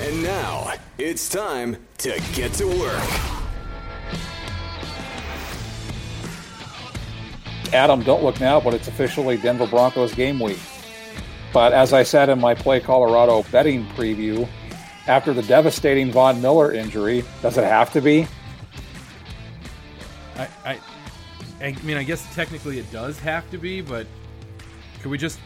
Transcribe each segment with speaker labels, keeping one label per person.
Speaker 1: And now it's time to get to work.
Speaker 2: Adam, don't look now, but it's officially Denver Broncos game week. But as I said in my Play Colorado betting preview, after the devastating Von Miller injury, does it have to be?
Speaker 3: I, I, I mean, I guess technically it does have to be, but could we just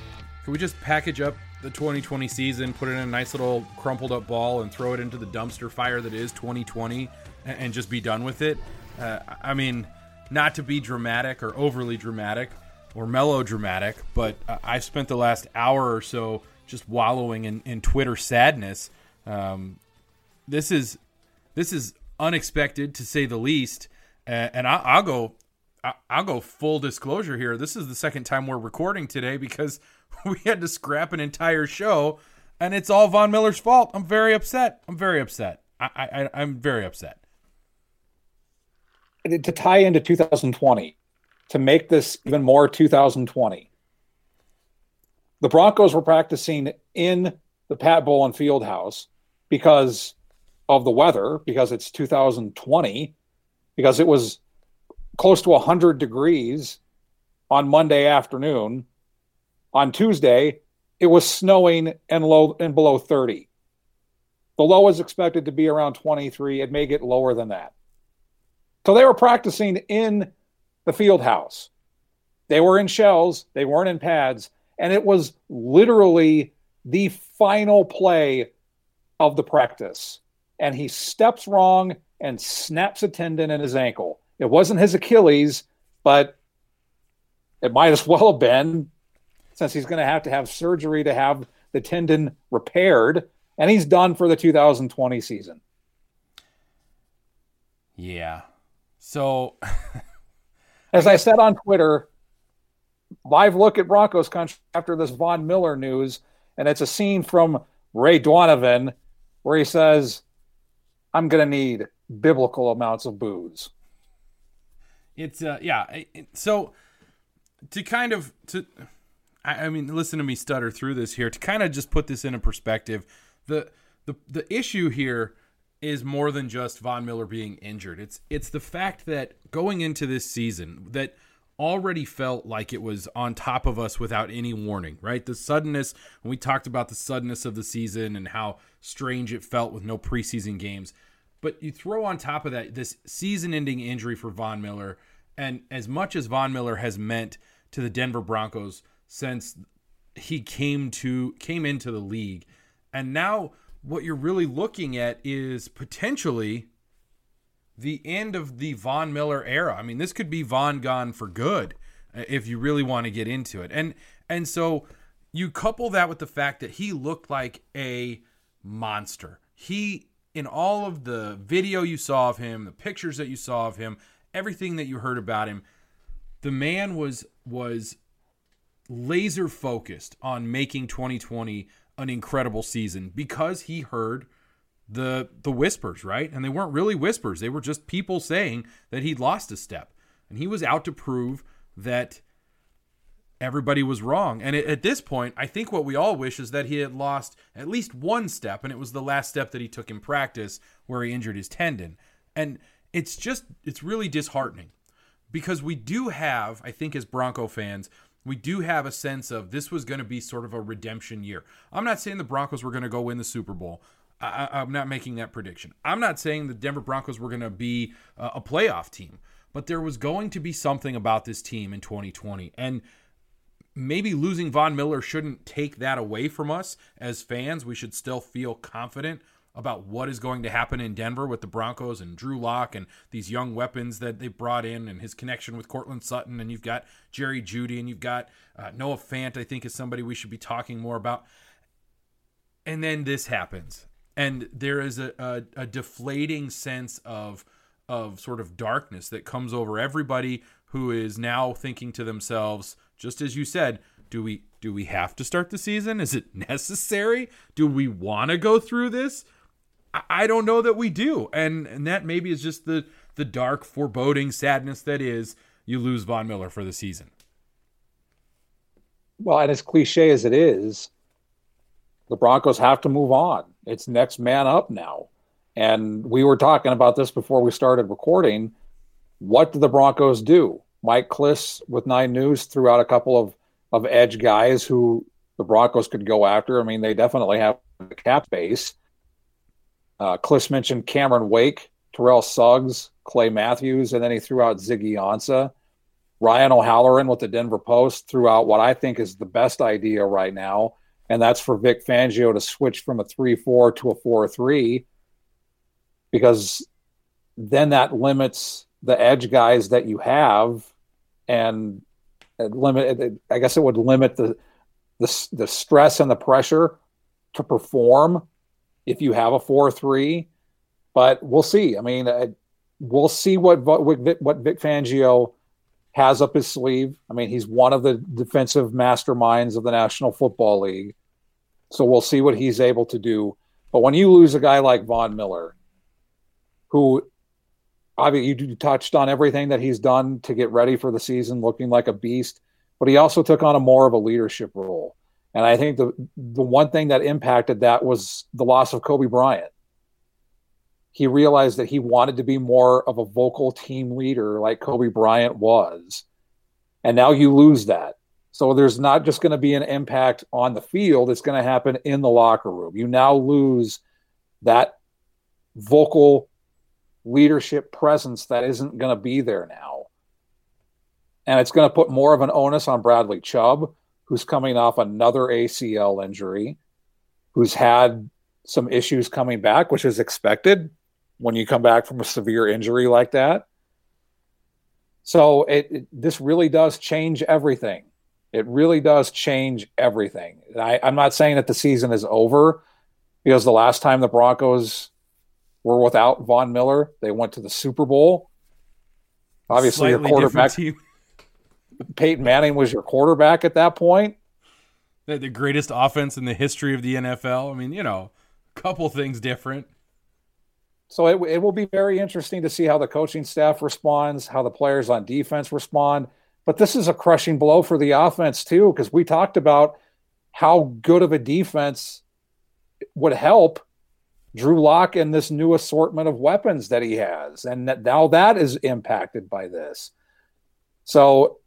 Speaker 3: could we just package up the 2020 season, put it in a nice little crumpled up ball, and throw it into the dumpster fire that is 2020, and, and just be done with it? Uh, I mean, not to be dramatic or overly dramatic or melodramatic, but I've spent the last hour or so just wallowing in, in Twitter sadness. Um, this is this is unexpected to say the least, and, and I, will go I'll go full disclosure here. This is the second time we're recording today because we had to scrap an entire show, and it's all Von Miller's fault. I'm very upset. I'm very upset. I, I I'm very upset.
Speaker 2: To tie into 2020, to make this even more 2020, the Broncos were practicing in the Pat Bowlen Fieldhouse because of the weather, because it's 2020, because it was close to 100 degrees on Monday afternoon. On Tuesday, it was snowing and low and below 30. The low is expected to be around 23. It may get lower than that. So they were practicing in the field house. They were in shells, they weren't in pads, and it was literally the final play of the practice. And he steps wrong and snaps a tendon in his ankle. It wasn't his Achilles, but it might as well have been since he's going to have to have surgery to have the tendon repaired. And he's done for the 2020 season.
Speaker 3: Yeah. So,
Speaker 2: as I said on Twitter, live look at Broncos country after this Von Miller news, and it's a scene from Ray Donovan where he says, I'm going to need biblical amounts of booze.
Speaker 3: It's uh yeah. So to kind of to I, I mean listen to me stutter through this here to kind of just put this in a perspective. The the the issue here is more than just Von Miller being injured. It's it's the fact that going into this season that already felt like it was on top of us without any warning, right? The suddenness, when we talked about the suddenness of the season and how strange it felt with no preseason games. But you throw on top of that this season ending injury for Von Miller and as much as Von Miller has meant to the Denver Broncos since he came to came into the league, and now what you're really looking at is potentially the end of the Von Miller era. I mean, this could be Von gone for good uh, if you really want to get into it. And and so you couple that with the fact that he looked like a monster. He in all of the video you saw of him, the pictures that you saw of him, everything that you heard about him, the man was was laser focused on making 2020 an incredible season because he heard the the whispers, right? And they weren't really whispers. They were just people saying that he'd lost a step. And he was out to prove that everybody was wrong. And at this point, I think what we all wish is that he had lost at least one step and it was the last step that he took in practice where he injured his tendon. And it's just it's really disheartening because we do have, I think, as Bronco fans, we do have a sense of this was going to be sort of a redemption year. I'm not saying the Broncos were going to go win the Super Bowl. I, am not making that prediction. I'm not saying the Denver Broncos were going to be a, a playoff team, but there was going to be something about this team in 2020. And maybe losing Von Miller shouldn't take that away from us as fans. We should still feel confident about what is going to happen in Denver with the Broncos and Drew Lock and these young weapons that they brought in and his connection with Courtland Sutton. And you've got Jerry Jeudy and you've got uh, Noah Fant, I think, is somebody we should be talking more about. And then this happens. and there is a, a, a deflating sense of of sort of darkness that comes over everybody who is now thinking to themselves, just as you said, do we do we have to start the season? Is it necessary? Do we want to go through this? I, don't know that we do, and and that maybe is just the the dark foreboding sadness that is you lose Von Miller for the season.
Speaker 2: Well, and as cliche as it is, the Broncos have to move on. It's next man up now. And we were talking about this before we started recording. What do the Broncos do? Mike Klis with Nine News threw out a couple of, of edge guys who the Broncos could go after. I mean, they definitely have the cap space. Uh, Klis mentioned Cameron Wake, Terrell Suggs, Clay Matthews, and then he threw out Ziggy Ansah. Ryan O'Halloran with the Denver Post threw out what I think is the best idea right now, and that's for Vic Fangio to switch from a 3 4 to a 4 3 because then that limits the edge guys that you have and limit i guess it would limit the, the the stress and the pressure to perform if you have a 4-3 but we'll see. I mean uh, we'll see what what what Vic Fangio has up his sleeve. I mean he's one of the defensive masterminds of the National Football League so we'll see what he's able to do. But when you lose a guy like Von Miller who obviously you touched on everything that he's done to get ready for the season, looking like a beast, but he also took on a more of a leadership role. And I think the the one thing that impacted that was the loss of Kobe Bryant. He realized that he wanted to be more of a vocal team leader like Kobe Bryant was. And now you lose that. So there's not just going to be an impact on the field, it's going to happen in the locker room. You now lose that vocal leadership presence that isn't going to be there now. And it's going to put more of an onus on Bradley Chubb, who's coming off another ACL injury, who's had some issues coming back, which is expected when you come back from a severe injury like that. So it, it this really does change everything. It really does change everything. I, I'm not saying that the season is over because the last time the Broncos were without Von Miller. They went to the Super Bowl. Obviously, Slightly your quarterback, Peyton Manning, was your quarterback at that point.
Speaker 3: The, the greatest offense in the history of the NFL. I mean, you know, a couple things different.
Speaker 2: So it, it will be very interesting to see how the coaching staff responds, how the players on defense respond. But this is a crushing blow for the offense, too, because we talked about how good of a defense would help Drew Lock and this new assortment of weapons that he has. And that, now that is impacted by this. So,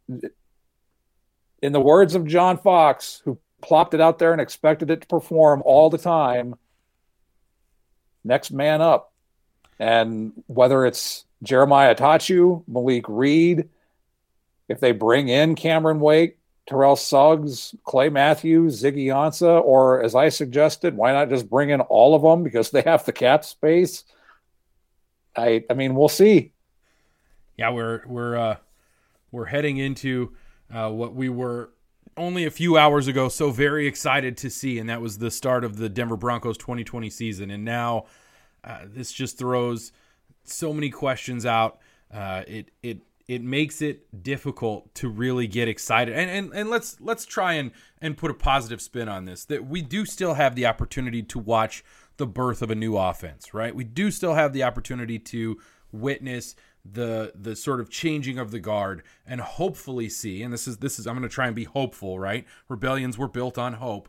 Speaker 2: in the words of John Fox, who plopped it out there and expected it to perform all the time, next man up. And whether it's Jeremiah Attaochu, Malik Reed, if they bring in Cameron Wake, Terrell Suggs, Clay Matthews, Ziggy Ansah, or as I suggested, why not just bring in all of them because they have the cap space? I I mean, we'll see.
Speaker 3: Yeah, we're we're uh, we're heading into uh, what we were only a few hours ago so very excited to see, and that was the start of the Denver Broncos 2020 season. And now uh, this just throws so many questions out. Uh, it it it makes it difficult to really get excited. And and, and let's let's try and and put a positive spin on this. That we do still have the opportunity to watch the birth of a new offense, right? We do still have the opportunity to witness the the sort of changing of the guard and hopefully see and this is this is I'm going to try and be hopeful, right? Rebellions were built on hope.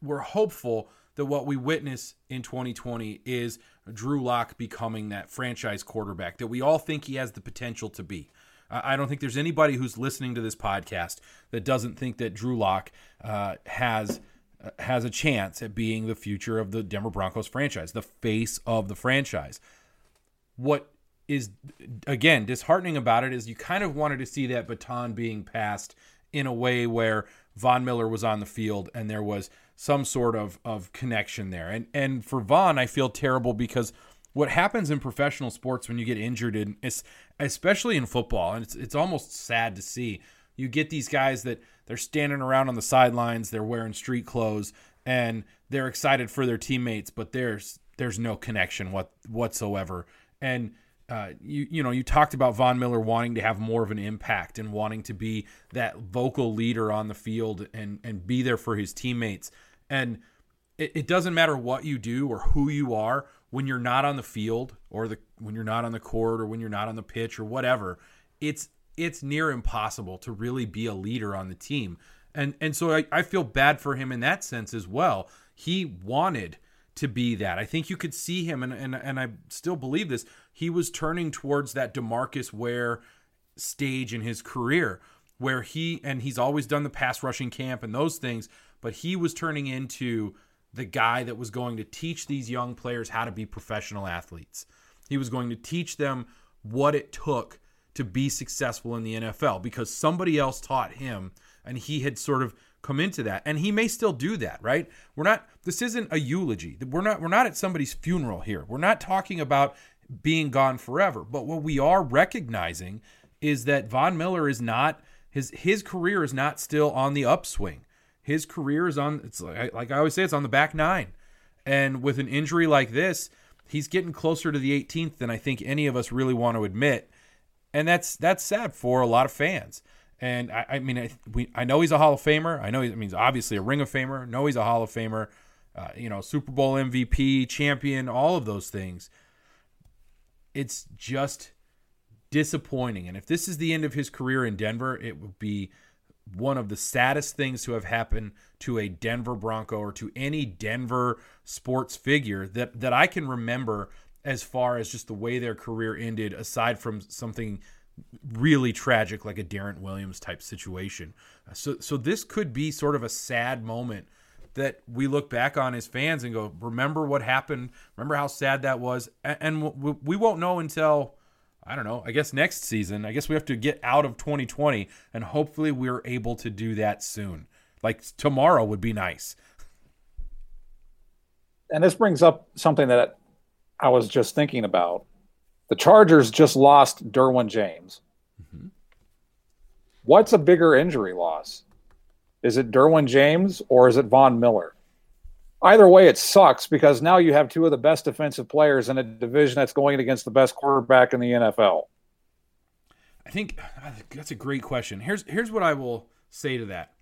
Speaker 3: We're hopeful that what we witness in 2020 is Drew Lock becoming that franchise quarterback that we all think he has the potential to be. I don't think there's anybody who's listening to this podcast that doesn't think that Drew Lock uh, has uh, has a chance at being the future of the Denver Broncos franchise, the face of the franchise. What is again disheartening about it is you kind of wanted to see that baton being passed in a way where Von Miller was on the field and there was some sort of of connection there. And and for Von, I feel terrible because what happens in professional sports when you get injured in especially in football and it's it's almost sad to see. You get these guys that they're standing around on the sidelines, they're wearing street clothes and they're excited for their teammates, but they're there's no connection what whatsoever. And uh, you you know you talked about Von Miller wanting to have more of an impact and wanting to be that vocal leader on the field and and be there for his teammates. And it, it doesn't matter what you do or who you are when you're not on the field or the when you're not on the court or when you're not on the pitch or whatever. It's it's near impossible to really be a leader on the team. And and so I, I feel bad for him in that sense as well. He wanted to be that. I think you could see him, and, and, and I still believe this. He was turning towards that Demarcus Ware stage in his career where he, and he's always done the pass rushing camp and those things, but he was turning into the guy that was going to teach these young players how to be professional athletes. He was going to teach them what it took to be successful in the NFL because somebody else taught him and he had sort of come into that. And he may still do that right? We're not this isn't a eulogy. We're not we're not at somebody's funeral here. We're not talking about being gone forever but what we are recognizing is that Von Miller is not his his career is not still on the upswing his career is on it's like, like I always say it's on the back nine and with an injury like this he's getting closer to the 18th than I think any of us really want to admit and that's that's sad for a lot of fans and I, I mean, I, we, I know he's a Hall of Famer. I know he I obviously a Ring of Famer. I know he's a Hall of Famer. Uh, you know, Super Bowl MVP, champion, all of those things. It's just disappointing. And if this is the end of his career in Denver, it would be one of the saddest things to have happened to a Denver Bronco or to any Denver sports figure that that I can remember as far as just the way their career ended aside from something really tragic, like a Darrent Williams type situation. So, so this could be sort of a sad moment that we look back on as fans and go, remember what happened? Remember how sad that was? And we won't know until, I don't know, I guess next season. I guess we have to get out of 2020 and hopefully we're able to do that soon. Like tomorrow would be nice.
Speaker 2: And this brings up something that I was just thinking about the Chargers just lost Derwin James. Mm-hmm. What's a bigger injury loss? Is it Derwin James or is it Von Miller? Either way, it sucks because now you have two of the best defensive players in a division that's going against the best quarterback in the NFL.
Speaker 3: I think that's a great question. Here's here's what I will say to that.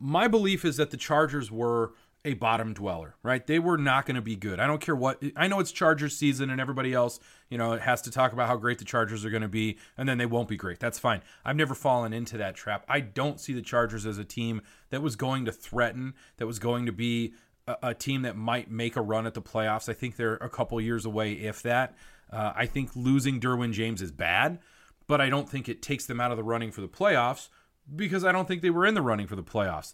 Speaker 3: My belief is that the Chargers were a bottom dweller, right? They were not going to be good. I don't care what. I know it's Chargers season and everybody else, you know, it has to talk about how great the Chargers are going to be and then they won't be great. That's fine. I've never fallen into that trap. I don't see the Chargers as a team that was going to threaten, that was going to be a, a team that might make a run at the playoffs. I think they're a couple years away, if that. Uh, I think losing Derwin James is bad, but I don't think it takes them out of the running for the playoffs because I don't think they were in the running for the playoffs.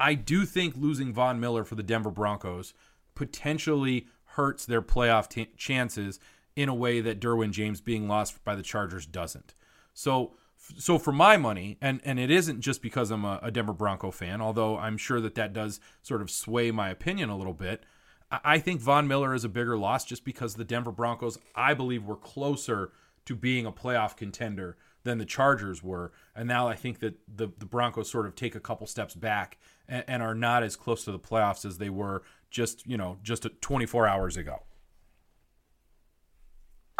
Speaker 3: I do think losing Von Miller for the Denver Broncos potentially hurts their playoff t- chances in a way that Derwin James being lost by the Chargers doesn't. So, so for my money, and and it isn't just because I'm a, a Denver Bronco fan, although I'm sure that that does sort of sway my opinion a little bit. I, I think Von Miller is a bigger loss just because the Denver Broncos, I believe, were closer to being a playoff contender than the Chargers were. And now I think that the, the Broncos sort of take a couple steps back and, and are not as close to the playoffs as they were just, you know, just 24 hours ago.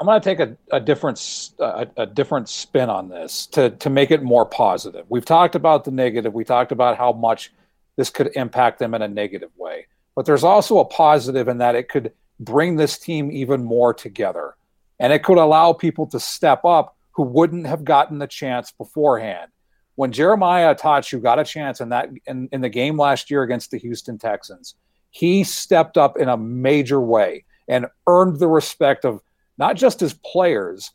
Speaker 2: I'm going to take a, a different a, a, different spin on this to to make it more positive. We've talked about the negative. We talked about how much this could impact them in a negative way, but there's also a positive in that it could bring this team even more together, and it could allow people to step up who wouldn't have gotten the chance beforehand. When Jeremiah Attaochu got a chance in that in, in the game last year against the Houston Texans, he stepped up in a major way and earned the respect of not just his players,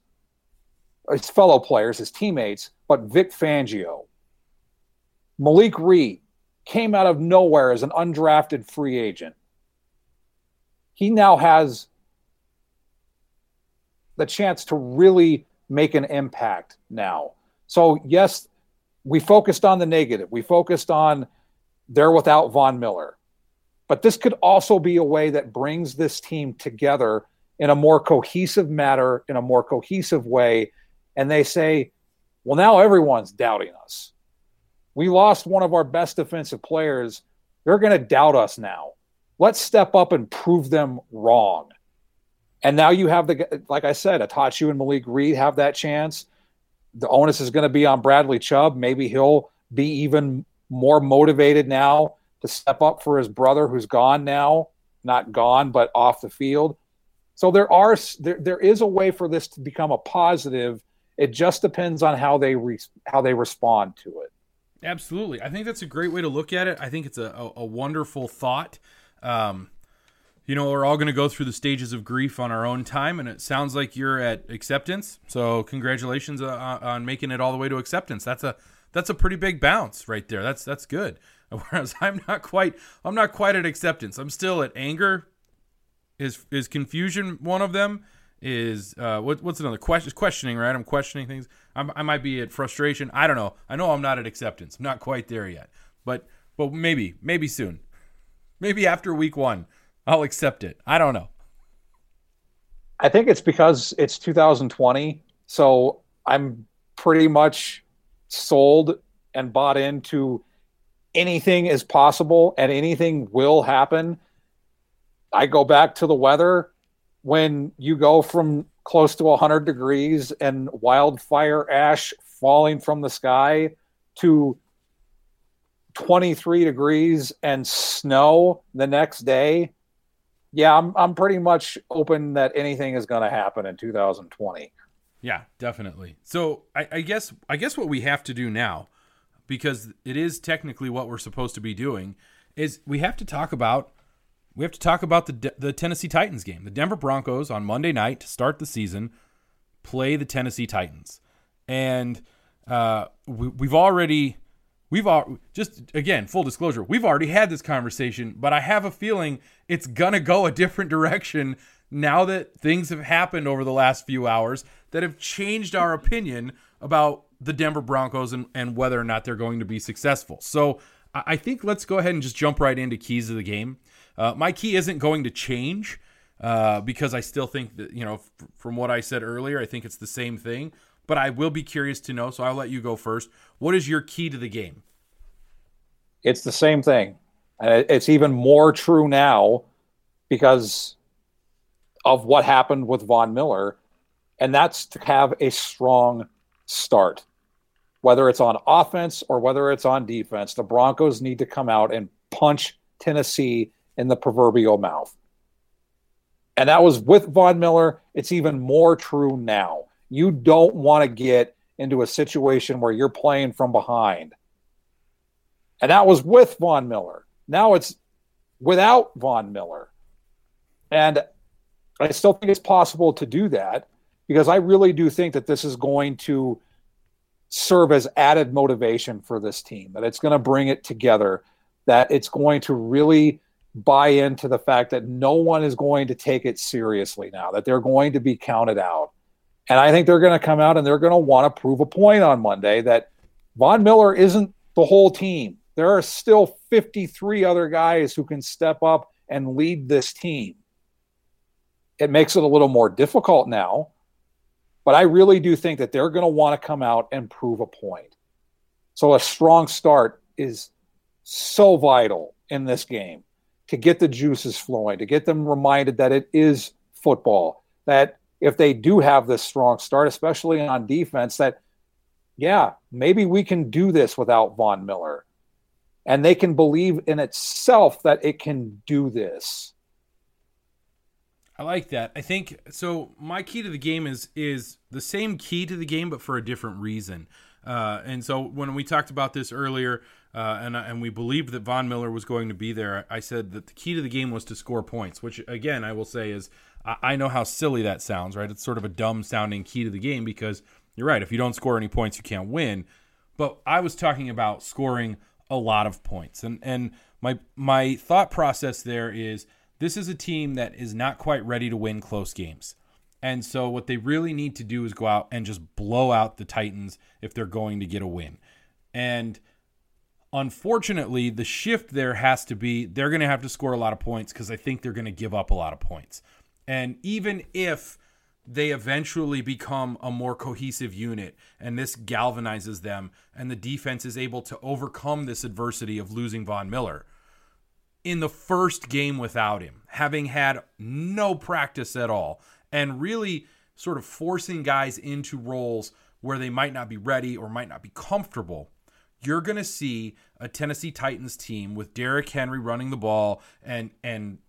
Speaker 2: his fellow players, his teammates, but Vic Fangio. Malik Reed came out of nowhere as an undrafted free agent. He now has the chance to really make an impact now. So, yes, we focused on the negative. We focused on they're without Von Miller. But this could also be a way that brings this team together in a more cohesive manner, in a more cohesive way. And they say, well, now everyone's doubting us. We lost one of our best defensive players. They're going to doubt us now. Let's step up and prove them wrong. And now you have the, like I said, Attaochu and Malik Reed have that chance. The onus is going to be on Bradley Chubb. Maybe he'll be even more motivated now to step up for his brother who's gone now, not gone, but off the field. So there are there, there is a way for this to become a positive. It just depends on how they re, how they respond to it.
Speaker 3: Absolutely, I think that's a great way to look at it. I think it's a, a, a wonderful thought. Um, you know, we're all going to go through the stages of grief on our own time, and it sounds like you're at acceptance. So, congratulations uh, on making it all the way to acceptance. That's a that's a pretty big bounce right there. That's that's good. Whereas I'm not quite I'm not quite at acceptance. I'm still at anger. Is is confusion one of them? Is uh, what, what's another question? Questioning, right? I'm questioning things. I'm, I might be at frustration. I don't know. I know I'm not at acceptance. I'm not quite there yet, but but maybe maybe soon. Maybe after week one. I'll accept it. I don't know.
Speaker 2: I think it's because it's 2020. So I'm pretty much sold and bought into anything is possible and anything will happen. I go back to the weather when you go from close to 100 degrees and wildfire ash falling from the sky to 23 degrees and snow the next day yeah, I'm I'm pretty much open that anything is going to happen in 2020.
Speaker 3: Yeah, definitely. So I, I guess I guess what we have to do now, because it is technically what we're supposed to be doing, is we have to talk about we have to talk about the the Tennessee Titans game. The Denver Broncos on Monday night to start the season play the Tennessee Titans, and uh, we, we've already we've all just again full disclosure we've already had this conversation but i have a feeling it's gonna go a different direction now that things have happened over the last few hours that have changed our opinion about the denver broncos and, and whether or not they're going to be successful. So i think let's go ahead and just jump right into keys of the game. Uh, my key isn't going to change uh, because i still think that you know f- from what i said earlier i think it's the same thing but I will be curious to know. So I'll let you go first. What is your key to the game?
Speaker 2: It's the same thing. It's even more true now because of what happened with Von Miller. And that's to have a strong start. Whether it's on offense or whether it's on defense, the Broncos need to come out and punch Tennessee in the proverbial mouth. And that was with Von Miller. It's even more true now. You don't want to get into a situation where you're playing from behind. And that was with Von Miller. Now it's without Von Miller. And I still think it's possible to do that because I really do think that this is going to serve as added motivation for this team, that it's going to bring it together, that it's going to really buy into the fact that no one is going to take it seriously now, that they're going to be counted out. And I think they're going to come out and they're going to want to prove a point on Monday that Von Miller isn't the whole team. There are still 53 other guys who can step up and lead this team. It makes it a little more difficult now, but I really do think that they're going to want to come out and prove a point. So a strong start is so vital in this game to get the juices flowing, to get them reminded that it is football, that if they do have this strong start, especially on defense, that, yeah, maybe we can do this without Von Miller. And they can believe in itself that it can do this.
Speaker 3: I like that. I think so. My key to the game is is the same key to the game, but for a different reason. Uh, and so when we talked about this earlier, uh, and and we believed that Von Miller was going to be there, I said that the key to the game was to score points. Which again, I will say is I, know how silly that sounds, right? It's sort of a dumb sounding key to the game because you're right. If you don't score any points, you can't win. But I was talking about scoring a lot of points, and and my my thought process there is this is a team that is not quite ready to win close games. And so what they really need to do is go out and just blow out the Titans if they're going to get a win. And unfortunately, the shift there has to be they're going to have to score a lot of points because I think they're going to give up a lot of points. And even if they eventually become a more cohesive unit and this galvanizes them and the defense is able to overcome this adversity of losing Von Miller, in the first game without him, having had no practice at all, and really sort of forcing guys into roles where they might not be ready or might not be comfortable, you're going to see a Tennessee Titans team with Derrick Henry running the ball and and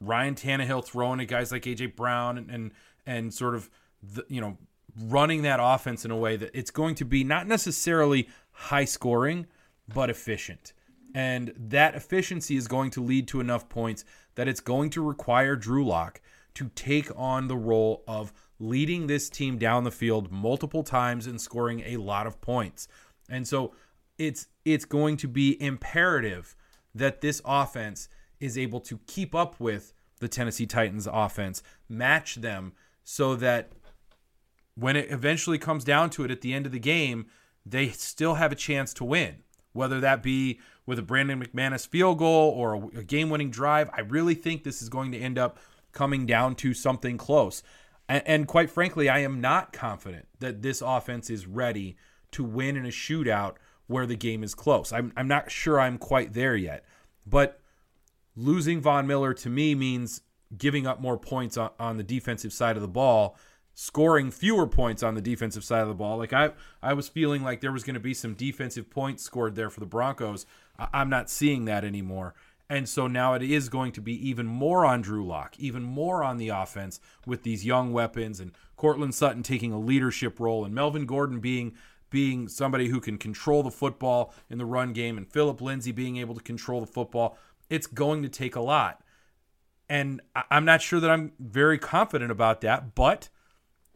Speaker 3: Ryan Tannehill throwing at guys like AJ Brown and and, and sort of the, you know running that offense in a way that it's going to be not necessarily high scoring but efficient. And that efficiency is going to lead to enough points that it's going to require Drew Lock to take on the role of leading this team down the field multiple times and scoring a lot of points. And so it's it's going to be imperative that this offense is able to keep up with the Tennessee Titans offense, match them so that when it eventually comes down to it at the end of the game, they still have a chance to win. Whether that be with a Brandon McManus field goal or a, game winning drive, I really think this is going to end up coming down to something close. And, quite frankly, I am not confident that this offense is ready to win in a shootout where the game is close. I'm, I'm not sure I'm quite there yet. But losing Von Miller to me means giving up more points on, on the defensive side of the ball, scoring fewer points on the defensive side of the ball. Like I, I was feeling like there was going to be some defensive points scored there for the Broncos. I'm not seeing that anymore. And so now it is going to be even more on Drew Lock, even more on the offense with these young weapons and Courtland Sutton taking a leadership role and Melvin Gordon being being somebody who can control the football in the run game and Philip Lindsay being able to control the football. It's going to take a lot. And I'm not sure that I'm very confident about that, but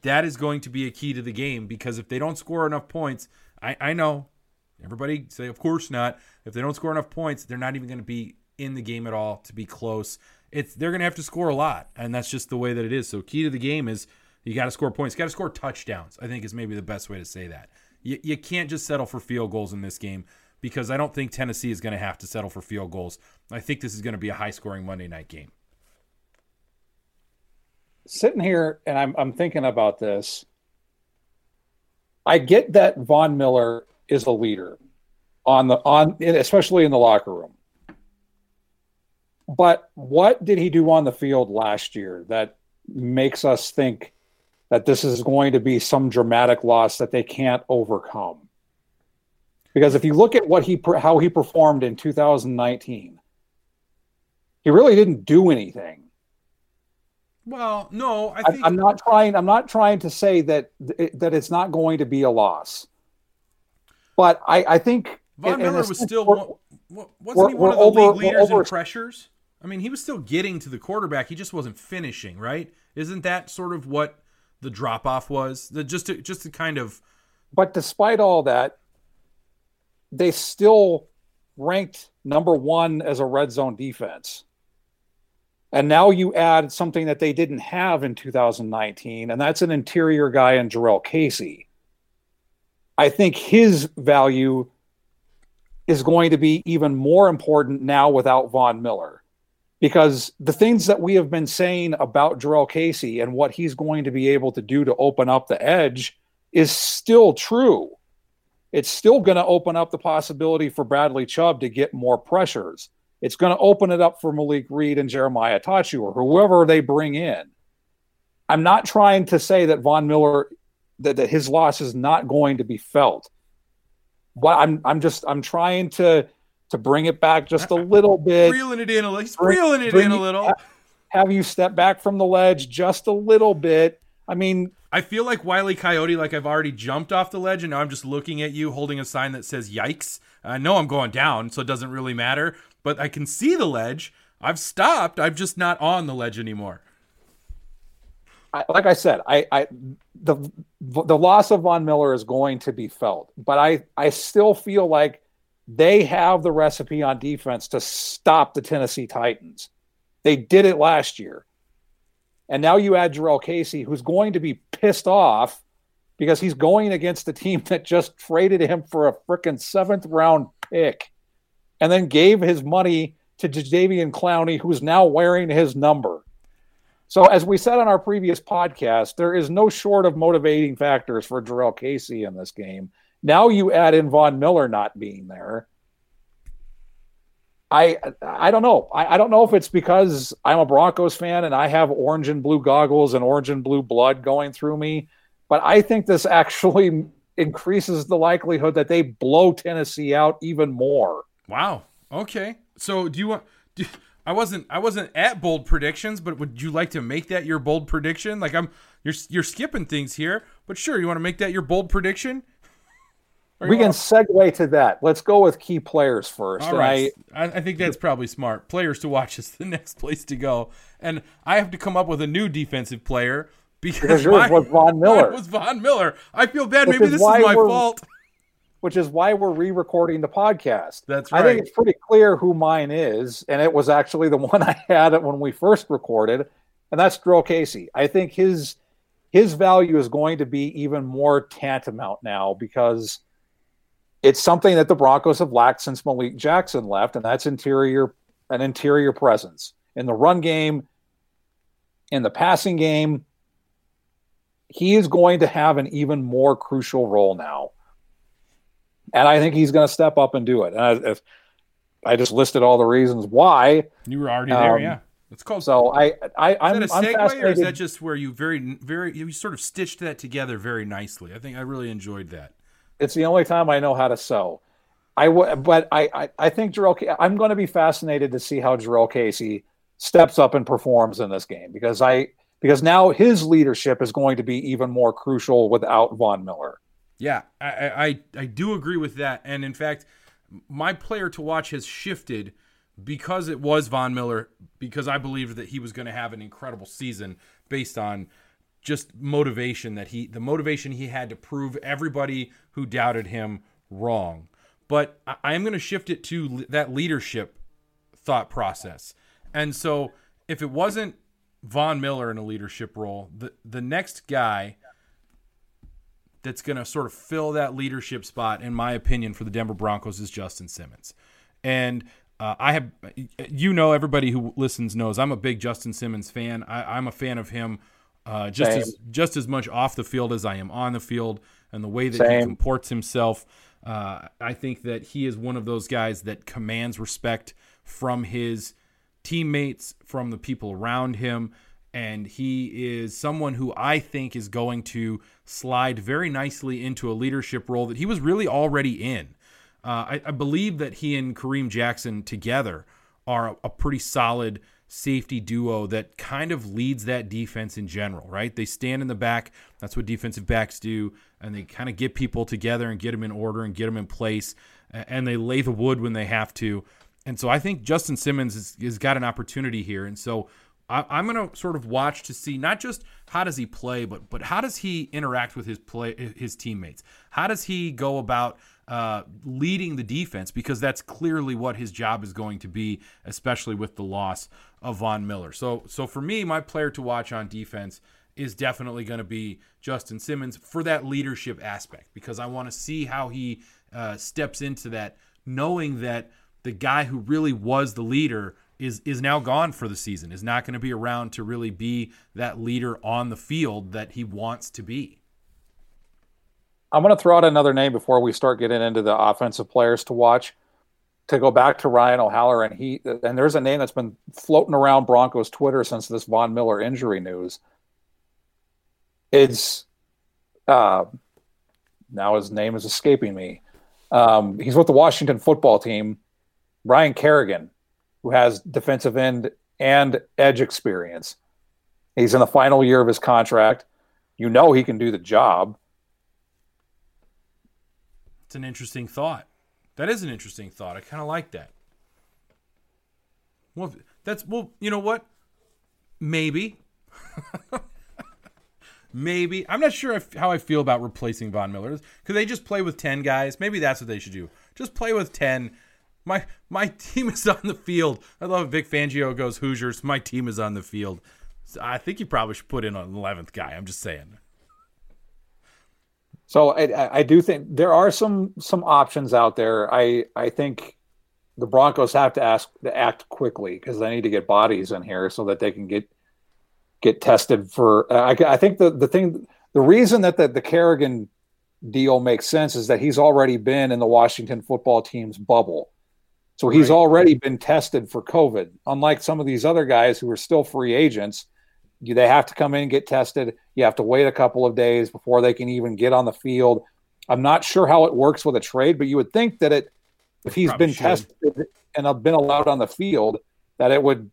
Speaker 3: that is going to be a key to the game because if they don't score enough points, I, I know everybody say, of course not. If they don't score enough points, they're not even going to be in the game at all to be close. It's they're going to have to score a lot, and that's just the way that it is. So key to the game is you got to score points, you got to score touchdowns. I think is maybe the best way to say that. You, you can't just settle for field goals in this game because I don't think Tennessee is going to have to settle for field goals. I think this is going to be a high scoring Monday night game.
Speaker 2: Sitting here and I'm, I'm thinking about this. I get that Von Miller is a leader on the on especially in the locker room. But what did he do on the field last year that makes us think that this is going to be some dramatic loss that they can't overcome. Because if you look at what he how he performed in 2019, he really didn't do anything.
Speaker 3: Well, no, I think
Speaker 2: I, am not trying. I'm not trying to say that that it's not going to be a loss, but I, I think
Speaker 3: Von Miller was still wasn't he one of the over, league leaders over, in pressures? I mean, he was still getting to the quarterback. He just wasn't finishing, right? Isn't that sort of what the drop off was. The, just to just to kind of.
Speaker 2: But despite all that, they still ranked number one as a red zone defense. And now you add something that they didn't have in 2019, and that's an interior guy in Jurrell Casey. I think his value is going to be even more important now without Von Miller because the things that we have been saying about Jurrell Casey and what he's going to be able to do to open up the edge is still true. It's still going to open up the possibility for Bradley Chubb to get more pressures. It's going to open it up for Malik Reed and Jeremiah Attaochu or whoever they bring in. I'm not trying to say that Von Miller that, that his loss is not going to be felt. But I'm I'm just I'm trying to to bring it back just a little bit.
Speaker 3: Reeling it in a little. He's bring, reeling it in a little.
Speaker 2: Have you step back from the ledge just a little bit. I mean,
Speaker 3: I feel like Wiley Coyote, like I've already jumped off the ledge and now I'm just looking at you holding a sign that says yikes. I know I'm going down, so it doesn't really matter, but I can see the ledge. I've stopped. I'm just not on the ledge anymore.
Speaker 2: I, like I said, I, I the the loss of Von Miller is going to be felt, but I I still feel like they have the recipe on defense to stop the Tennessee Titans. They did it last year. And now you add Jurrell Casey, who's going to be pissed off because he's going against the team that just traded him for a freaking seventh round pick and then gave his money to Jadeveon Clowney, who's now wearing his number. So, as we said on our previous podcast, there is no short of motivating factors for Jurrell Casey in this game. Now you add in Von Miller not being there. I I don't know. I, I don't know if it's because I'm a Broncos fan and I have orange and blue goggles and orange and blue blood going through me, but I think this actually increases the likelihood that they blow Tennessee out even more.
Speaker 3: Wow. Okay. So do you want? Do, I wasn't I wasn't at bold predictions, but would you like to make that your bold prediction? Like I'm you're you're skipping things here, but sure, you want to make that your bold prediction?
Speaker 2: We can segue to that. Let's go with key players first.
Speaker 3: All right. I, I, think that's probably smart. Players to watch is the next place to go. And I have to come up with a new defensive player because, because
Speaker 2: yours was Von Miller.
Speaker 3: was Von Miller. I feel bad. Which Maybe is this is my fault.
Speaker 2: Which is why we're re-recording the podcast.
Speaker 3: That's right.
Speaker 2: I think it's pretty clear who mine is, and it was actually the one I had when we first recorded, and that's Jurrell Casey. I think his his value is going to be even more tantamount now because it's something that the Broncos have lacked since Malik Jackson left, and that's interior an interior presence in the run game, in the passing game. He is going to have an even more crucial role now, and I think he's going to step up and do it. And I, I just listed all the reasons why.
Speaker 3: You were already there, um, yeah. It's called.
Speaker 2: So I, I, I'm.
Speaker 3: Is that a segue, or is that just where you very, very, you sort of stitched that together very nicely? I think I really enjoyed that.
Speaker 2: It's the only time I know how to sew. I w- but I, I, I think Jurrell. I'm going to be fascinated to see how Jurrell Casey steps up and performs in this game because I because now his leadership is going to be even more crucial without Von Miller.
Speaker 3: Yeah, I, I I do agree with that, and in fact, my player to watch has shifted because it was Von Miller because I believed that he was going to have an incredible season based on just motivation that he the motivation he had to prove everybody who doubted him wrong. But I am going to shift it to that leadership thought process. And so if it wasn't Von Miller in a leadership role, the the next guy that's going to sort of fill that leadership spot in my opinion for the Denver Broncos is Justin Simmons. And uh, I have, you know, everybody who listens knows I'm a big Justin Simmons fan. I, am a fan of him uh, just Same. as just as much off the field as I am on the field, and the way that Same. he comports himself. Uh, I think that he is one of those guys that commands respect from his teammates, from the people around him, and he is someone who I think is going to slide very nicely into a leadership role that he was really already in. Uh, I, I, believe that he and Kareem Jackson together are a, a pretty solid safety duo that kind of leads that defense in general, right? They stand in the back. That's what defensive backs do. And they kind of get people together and get them in order and get them in place. And they lay the wood when they have to. And so I think Justin Simmons has, has got an opportunity here. And so I, am going to sort of watch to see not just how does he play, but but how does he interact with his play his teammates? How does he go about uh, leading the defense because that's clearly what his job is going to be, especially with the loss of Von Miller. So, so for me, my player to watch on defense is definitely going to be Justin Simmons for that leadership aspect because I want to see how he uh, steps into that, knowing that the guy who really was the leader is is now gone for the season, is not going to be around to really be that leader on the field that he wants to be.
Speaker 2: I'm going to throw out another name before we start getting into the offensive players to watch. To go back to Ryan O'Halloran, he and there's a name that's been floating around Broncos Twitter since this Von Miller injury news. It's uh, now his name is escaping me. Um, he's with the Washington football team. Ryan Kerrigan, who has defensive end and edge experience. He's in the final year of his contract. You know he can do the job.
Speaker 3: It's an interesting thought. That is an interesting thought. I kind of like that. Well, that's well, you know what? Maybe. Maybe. I'm not sure if, how I feel about replacing Von Miller. Could they just play with 10 guys? Maybe that's what they should do. Just play with 10. My my team is on the field. I love Vic Fangio goes Hoosiers. My team is on the field. So I think you probably should put in an 11th guy. I'm just saying.
Speaker 2: So I, I do think there are some some options out there. I I think the Broncos have to ask to act quickly because they need to get bodies in here so that they can get get tested for. I, I think the the thing the reason that the, the Kerrigan deal makes sense is that he's already been in the Washington football team's bubble. So he's right. already been tested for COVID. Unlike some of these other guys who are still free agents, they have to come in and get tested. You have to wait a couple of days before they can even get on the field. I'm not sure how it works with a trade, but you would think that it, if he's Probably been should. tested and have been allowed on the field, that it would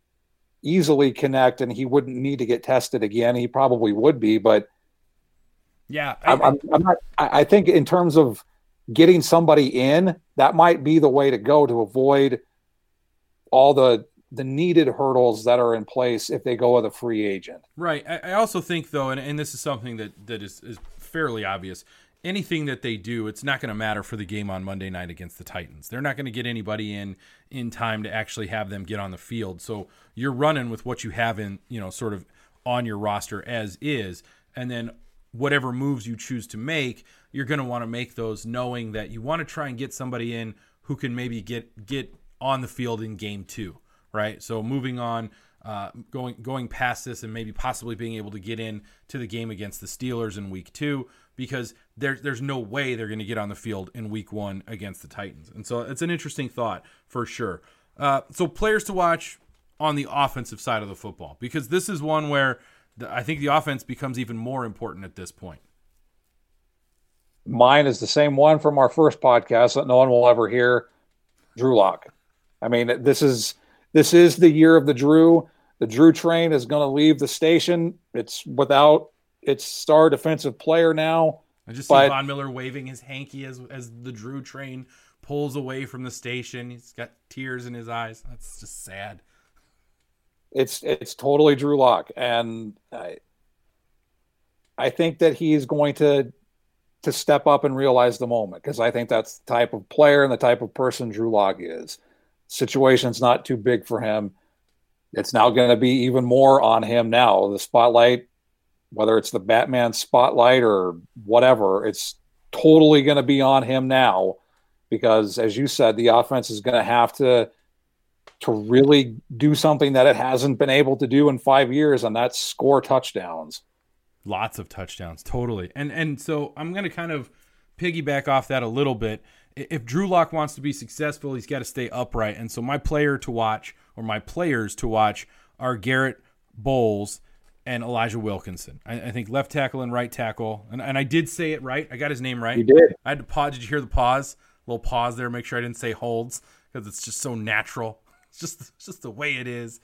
Speaker 2: easily connect and he wouldn't need to get tested again. He probably would be, but
Speaker 3: yeah,
Speaker 2: I, I'm, I'm not. I think in terms of getting somebody in, that might be the way to go to avoid all the the needed hurdles that are in place if they go with a free agent.
Speaker 3: Right. I, I also think though, and, and this is something that that is, is fairly obvious. Anything that they do, it's not going to matter for the game on Monday night against the Titans. They're not going to get anybody in in time to actually have them get on the field. So you're running with what you have in, you know, sort of on your roster as is, and then whatever moves you choose to make, you're going to want to make those knowing that you want to try and get somebody in who can maybe get get on the field in game two, right? So moving on, uh, going going past this and maybe possibly being able to get in to the game against the Steelers in week two because there's there's no way they're going to get on the field in week one against the Titans, and so it's an interesting thought for sure. Uh, so players to watch on the offensive side of the football because this is one where I think the offense becomes even more important at this point.
Speaker 2: Mine is the same one from our first podcast that no one will ever hear. Drew Lock. I mean, this is this is the year of the Drew. The Drew train is going to leave the station. It's without its star defensive player now.
Speaker 3: I just but, see Von Miller waving his hanky as as the Drew train pulls away from the station. He's got tears in his eyes. That's just sad.
Speaker 2: It's it's totally Drew Lock, and I I think that he's going to to step up and realize the moment because I think that's the type of player and the type of person Drew Lock is. Situation's not too big for him. It's now going to be even more on him now. The spotlight, whether it's the Batman spotlight or whatever, it's totally going to be on him now because, as you said, the offense is going to have to to really do something that it hasn't been able to do in five years, and that's score touchdowns.
Speaker 3: Lots of touchdowns, totally. And and so I'm going to kind of piggyback off that a little bit. If Drew Lock wants to be successful, he's got to stay upright. And so my player to watch, or my players to watch, are Garrett Bolles and Elijah Wilkinson. I, I, think left tackle and right tackle. And, and I did say it right. I got his name right.
Speaker 2: You did.
Speaker 3: I had to pause. Did you hear the pause? A little pause there. Make sure I didn't say holds because it's just so natural. It's just it's just the way it is.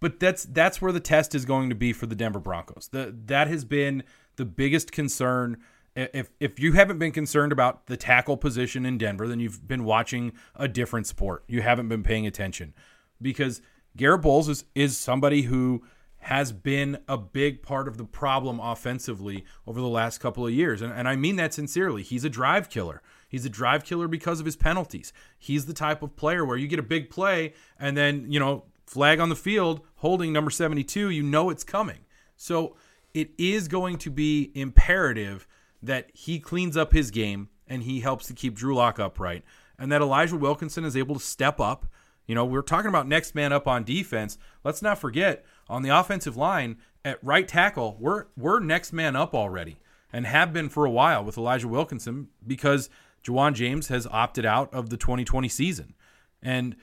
Speaker 3: But that's that's where the test is going to be for the Denver Broncos. The, that has been the biggest concern. If if you haven't been concerned about the tackle position in Denver, then you've been watching a different sport. You haven't been paying attention because Garrett Bolles is is somebody who has been a big part of the problem offensively over the last couple of years. And, and I mean that sincerely. He's a drive killer. He's a drive killer because of his penalties. He's the type of player where you get a big play and then, you know, flag on the field holding number 72, you know it's coming. So it is going to be imperative that he cleans up his game and he helps to keep Drew Lock upright and that Elijah Wilkinson is able to step up. You know, we're talking about next man up on defense. Let's not forget on the offensive line at right tackle, we're we're next man up already and have been for a while with Elijah Wilkinson because Ja'Wuan James has opted out of the 2020 season. And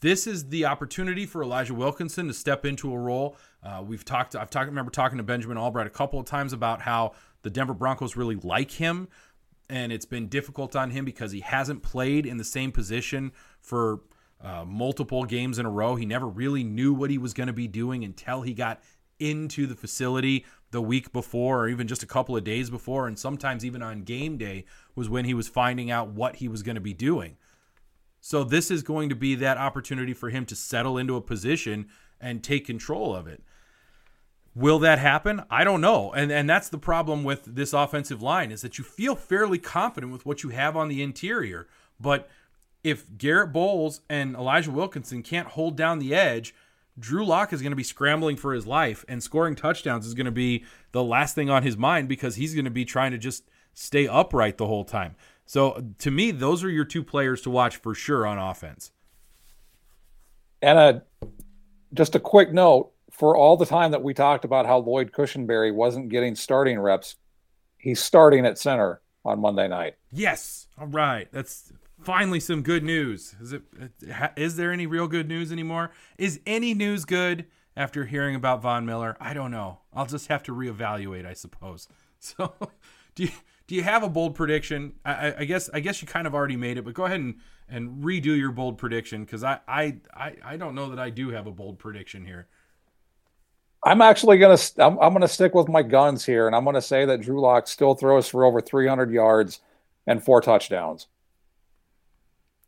Speaker 3: this is the opportunity for Elijah Wilkinson to step into a role. Uh, we've talked. I've talked. Remember talking to Benjamin Albright a couple of times about how the Denver Broncos really like him, and it's been difficult on him because he hasn't played in the same position for uh, multiple games in a row. He never really knew what he was going to be doing until he got into the facility the week before or even just a couple of days before and sometimes even on game day was when he was finding out what he was going to be doing. So this is going to be that opportunity for him to settle into a position and take control of it. Will that happen? I don't know. And and that's the problem with this offensive line is that you feel fairly confident with what you have on the interior, but if Garrett Bolles and Elijah Wilkinson can't hold down the edge, Drew Lock is going to be scrambling for his life, and scoring touchdowns is going to be the last thing on his mind because he's going to be trying to just stay upright the whole time. So to me, those are your two players to watch for sure on offense.
Speaker 2: And a, just a quick note for all the time that we talked about how Lloyd Cushenberry wasn't getting starting reps, he's starting at center on Monday night.
Speaker 3: Yes. All right. That's finally some good news. Is it is there any real good news anymore? Is any news good after hearing about Von Miller? I don't know. I'll just have to reevaluate, I suppose. So, do you do you have a bold prediction? I, I guess I guess you kind of already made it, but go ahead and, and redo your bold prediction because I, I I I don't know that I do have a bold prediction here.
Speaker 2: I'm actually gonna I'm, I'm gonna stick with my guns here, and I'm gonna say that Drew Lock still throws for over 300 yards and four touchdowns.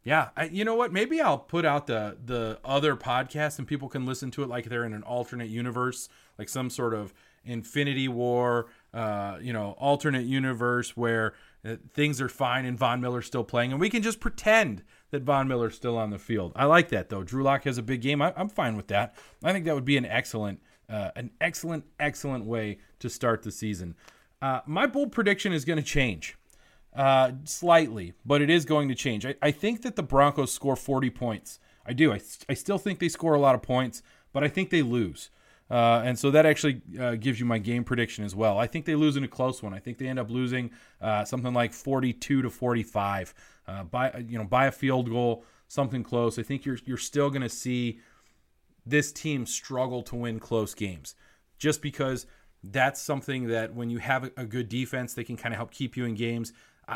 Speaker 3: Yeah, I, you know what? Maybe I'll put out the the other podcast and people can listen to it like they're in an alternate universe, like some sort of Infinity War, uh, you know, alternate universe where uh, things are fine and Von Miller's still playing, and we can just pretend that Von Miller's still on the field. I like that though. Drew Lock has a big game. I, am fine with that. I think that would be an excellent, uh, an excellent, excellent way to start the season. Uh, my bold prediction is going to change uh, slightly, but it is going to change. I, I think that the Broncos score 40 points. I do. I, I still think they score a lot of points, but I think they lose. Uh, and so that actually uh, gives you my game prediction as well. I think they lose in a close one. I think they end up losing uh, something like 42 to 45 uh, by you know by a field goal, something close. I think you're you're still going to see this team struggle to win close games, just because that's something that when you have a, good defense, they can kind of help keep you in games.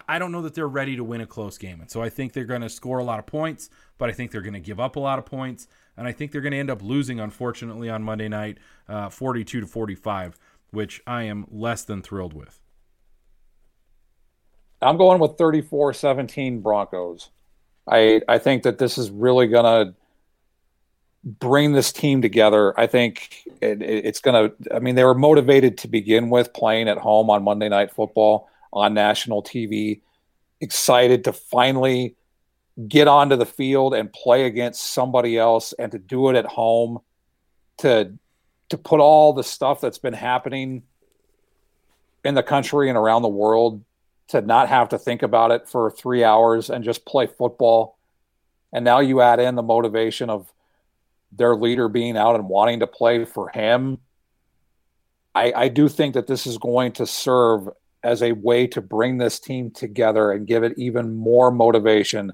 Speaker 3: I don't know that they're ready to win a close game. And so I think they're going to score a lot of points, but I think they're going to give up a lot of points. And I think they're going to end up losing, unfortunately, on Monday night, uh, 42 to 45, which I am less than thrilled with.
Speaker 2: I'm going with 34 17 Broncos. I, I think that this is really going to bring this team together. I think it, it, it's going to, I mean, they were motivated to begin with playing at home on Monday Night Football on national TV. Excited to finally get onto the field and play against somebody else and to do it at home to to put all the stuff that's been happening in the country and around the world to not have to think about it for 3 hours and just play football and now you add in the motivation of their leader being out and wanting to play for him I, I do think that this is going to serve as a way to bring this team together and give it even more motivation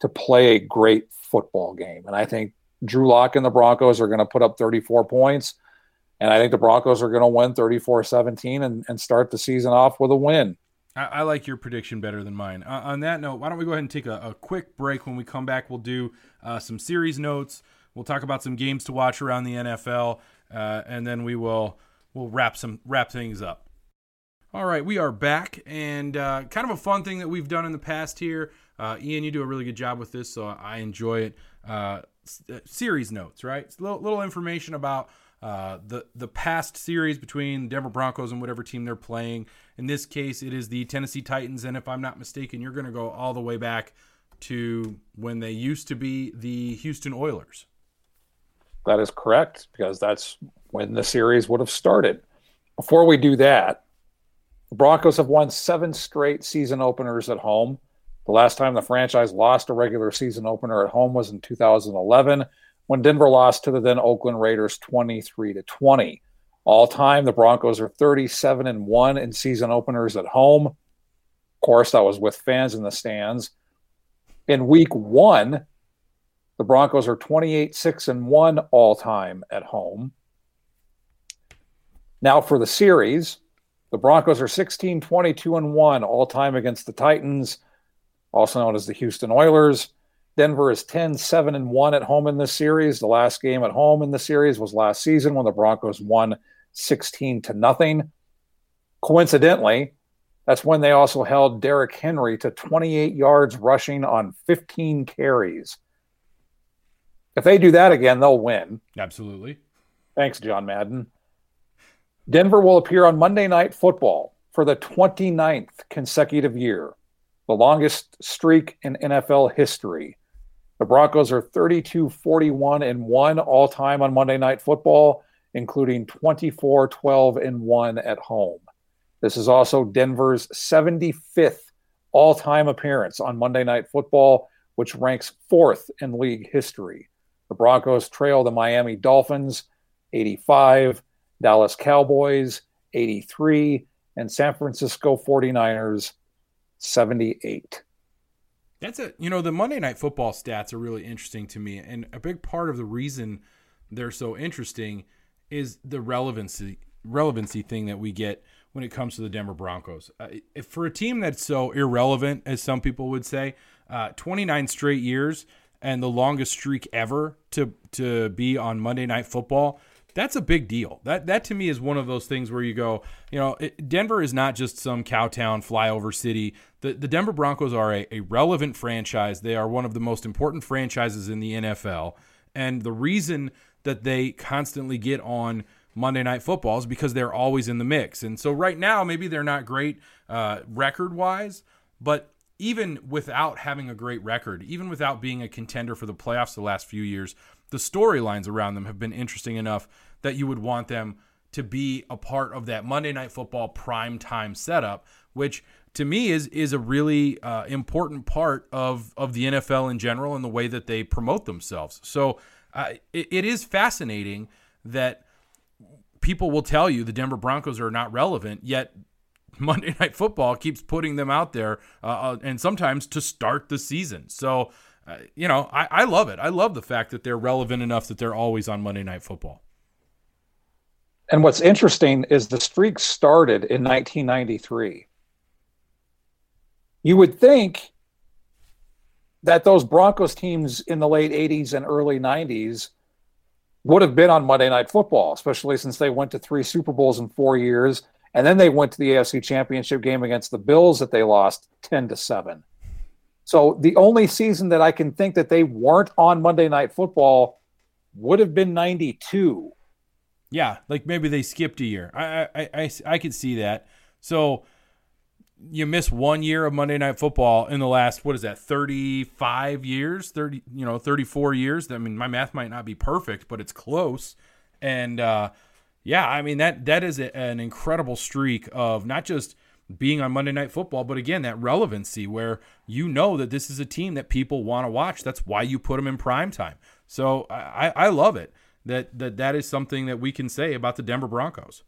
Speaker 2: to play a great football game. And I think Drew Lock and the Broncos are going to put up 34 points. And I think the Broncos are going to win 34 17 and, start the season off with a win.
Speaker 3: I, I like your prediction better than mine. Uh, on that note, why don't we go ahead and take a, a quick break? When we come back, we'll do uh, some series notes. We'll talk about some games to watch around the NFL, uh, and then we will we'll wrap some wrap things up. All right, we are back, and uh, kind of a fun thing that we've done in the past here. Uh, Ian, you do a really good job with this, so I enjoy it. Uh, uh series notes, right? Little, little information about uh, the the past series between Denver Broncos and whatever team they're playing. In this case, it is the Tennessee Titans, and if I'm not mistaken, you're going to go all the way back to when they used to be the Houston Oilers.
Speaker 2: That is correct, because that's when the series would have started. Before we do that, the Broncos have won seven straight season openers at home. The last time the franchise lost a regular season opener at home was in 2011 when Denver lost to the then Oakland Raiders 23 to 20. All time, the Broncos are 37 and 1 in season openers at home. Of course, that was with fans in the stands. In week one, the Broncos are 28 6 and 1 all time at home. Now, for the series, the Broncos are 16 22 and 1 all time against the Titans, also known as the Houston Oilers. Denver is 10 7 and 1 at home in this series. The last game at home in the series was last season when the Broncos won 16 to nothing. Coincidentally, that's when they also held Derrick Henry to 28 yards rushing on 15 carries. If they do that again, they'll win.
Speaker 3: Absolutely.
Speaker 2: Thanks, John Madden. Denver will appear on Monday Night Football for the 29th consecutive year, the longest streak in NFL history. The Broncos are 32 41 and 1 all time on Monday Night Football, including 24 12 and 1 at home. This is also Denver's 75th all time appearance on Monday Night Football, which ranks fourth in league history. The Broncos trail the Miami Dolphins 85 Dallas Cowboys 83, and San Francisco 49ers 78.
Speaker 3: That's it. you know the Monday Night Football stats are really interesting to me, and a big part of the reason they're so interesting is the relevancy relevancy thing that we get when it comes to the Denver Broncos. Uh, for a team that's so irrelevant, as some people would say, uh, 29 straight years and the longest streak ever to to be on Monday Night Football. That's a big deal. That that to me is one of those things where you go, you know, it, Denver is not just some cowtown flyover city. The the Denver Broncos are a, a relevant franchise. They are one of the most important franchises in the NFL, and the reason that they constantly get on Monday Night Football is because they're always in the mix. And so right now, maybe they're not great uh, record wise, but even without having a great record, even without being a contender for the playoffs the last few years, the storylines around them have been interesting enough that you would want them to be a part of that Monday Night Football prime time setup, which to me is is a really uh, important part of of the NFL in general and the way that they promote themselves. So uh, it, it is fascinating that people will tell you the Denver Broncos are not relevant, yet Monday Night Football keeps putting them out there, uh, uh, and sometimes to start the season. So, uh, you know, I, I love it. I love the fact that they're relevant enough that they're always on Monday Night Football.
Speaker 2: And what's interesting is the streak started in 1993. You would think that those Broncos teams in the late 80s and early 90s would have been on Monday Night Football, especially since they went to three Super Bowls in four years and then they went to the AFC Championship game against the Bills that they lost 10 to 7. So the only season that I can think that they weren't on Monday Night Football would have been 92.
Speaker 3: Yeah, like maybe they skipped a year. I I I, I could see that. So you miss one year of Monday Night Football in the last what is that 35 years 30 you know 34 years I mean my math might not be perfect but it's close and uh yeah, I mean that that is a, an incredible streak of not just being on Monday Night Football, but again that relevancy where you know that this is a team that people want to watch. That's why you put them in prime time. So I, I love it that that that is something that we can say about the Denver Broncos.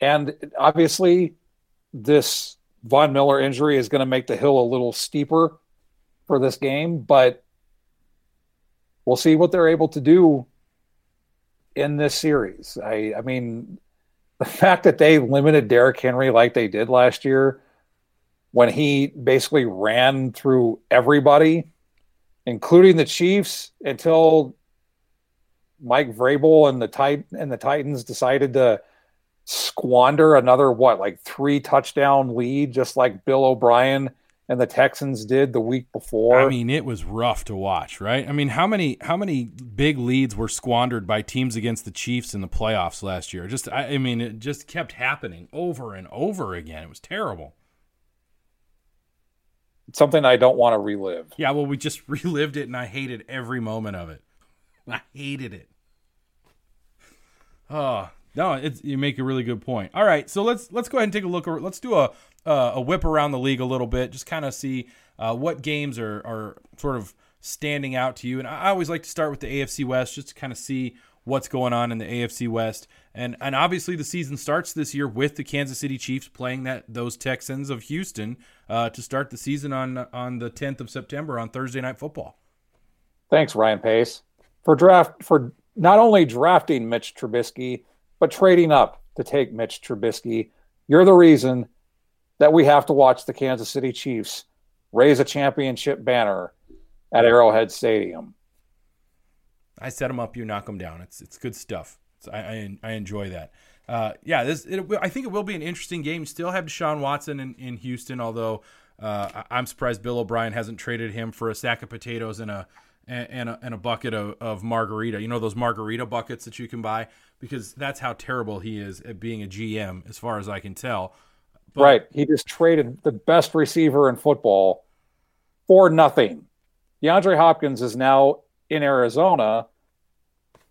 Speaker 2: And obviously, this Von Miller injury is going to make the hill a little steeper for this game, but we'll see what they're able to do in this series. I, I mean, the fact that they limited Derrick Henry like they did last year, when he basically ran through everybody, including the Chiefs, until Mike Vrabel and the tit- and the Titans decided to squander another what like three touchdown lead, just like Bill O'Brien and the Texans did the week before.
Speaker 3: I mean, it was rough to watch, right? I mean, how many how many big leads were squandered by teams against the Chiefs in the playoffs last year? Just I, I mean, it just kept happening over and over again. It was terrible.
Speaker 2: It's something I don't want to relive.
Speaker 3: Yeah, well, we just relived it, and I hated every moment of it. I hated it. Oh no, it's, you make a really good point. All right, so let's let's go ahead and take a look. Let's do a uh, a whip around the league a little bit, just kind of see uh, what games are, are sort of standing out to you. And I always like to start with the AFC West just to kind of see what's going on in the AFC West. And and obviously the season starts this year with the Kansas City Chiefs playing that those Texans of Houston uh, to start the season on on the 10th of September on Thursday Night Football.
Speaker 2: Thanks, Ryan Pace, for draft for not only drafting Mitch Trubisky but trading up to take Mitch Trubisky. You're the reason that we have to watch the Kansas City Chiefs raise a championship banner at Arrowhead Stadium.
Speaker 3: I set them up, you knock them down. It's it's good stuff. It's, I, I, I enjoy that. Uh, yeah, this it, I think it will be an interesting game. Still have Deshaun Watson in, in Houston, although uh, I'm surprised Bill O'Brien hasn't traded him for a sack of potatoes and a and a, and a bucket of, of margarita. You know those margarita buckets that you can buy because that's how terrible he is at being a GM, as far as I can tell.
Speaker 2: But, right. He just traded the best receiver in football for nothing. DeAndre Hopkins is now in Arizona,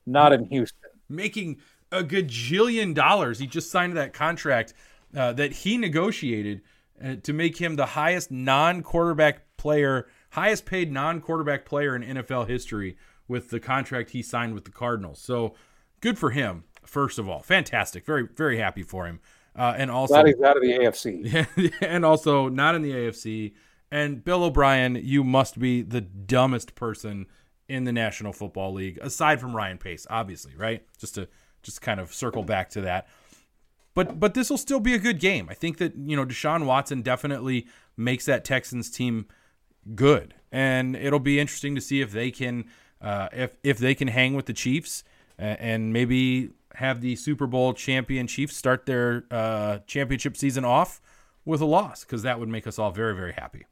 Speaker 2: not in Houston.
Speaker 3: Making a gajillion dollars. He just signed that contract uh, that he negotiated uh, to make him the highest non quarterback player, highest paid non quarterback player in NFL history with the contract he signed with the Cardinals. So good for him, first of all. Fantastic. Very, very happy for him. Uh, and also
Speaker 2: Glad he's out of the AFC.
Speaker 3: and also not in the AFC. And Bill O'Brien, you must be the dumbest person in the National Football League, aside from Ryan Pace, obviously, right? Just to just kind of circle back to that. But but this will still be a good game. I think that you know Deshaun Watson definitely makes that Texans team good, and it'll be interesting to see if they can uh, if if they can hang with the Chiefs and, and maybe have the Super Bowl champion Chiefs start their uh, championship season off with a loss because that would make us all very very happy.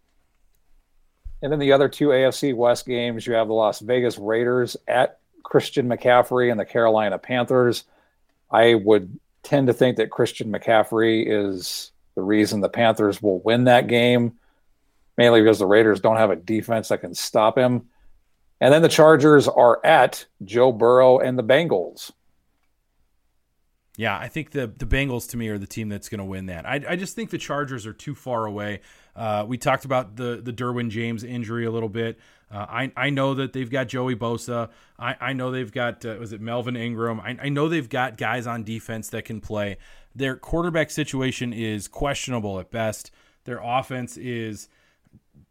Speaker 2: And then the other two AFC West games, you have the Las Vegas Raiders at Christian McCaffrey and the Carolina Panthers. I would tend to think that Christian McCaffrey is the reason the Panthers will win that game, mainly because the Raiders don't have a defense that can stop him. And then the Chargers are at Joe Burrow and the Bengals.
Speaker 3: Yeah, I think the the Bengals to me are the team that's going to win that. I, I just think the Chargers are too far away. Uh, we talked about the the Derwin James injury a little bit. Uh, I I know that they've got Joey Bosa. I, I know they've got uh, was it Melvin Ingram. I, I know they've got guys on defense that can play. Their quarterback situation is questionable at best. Their offense is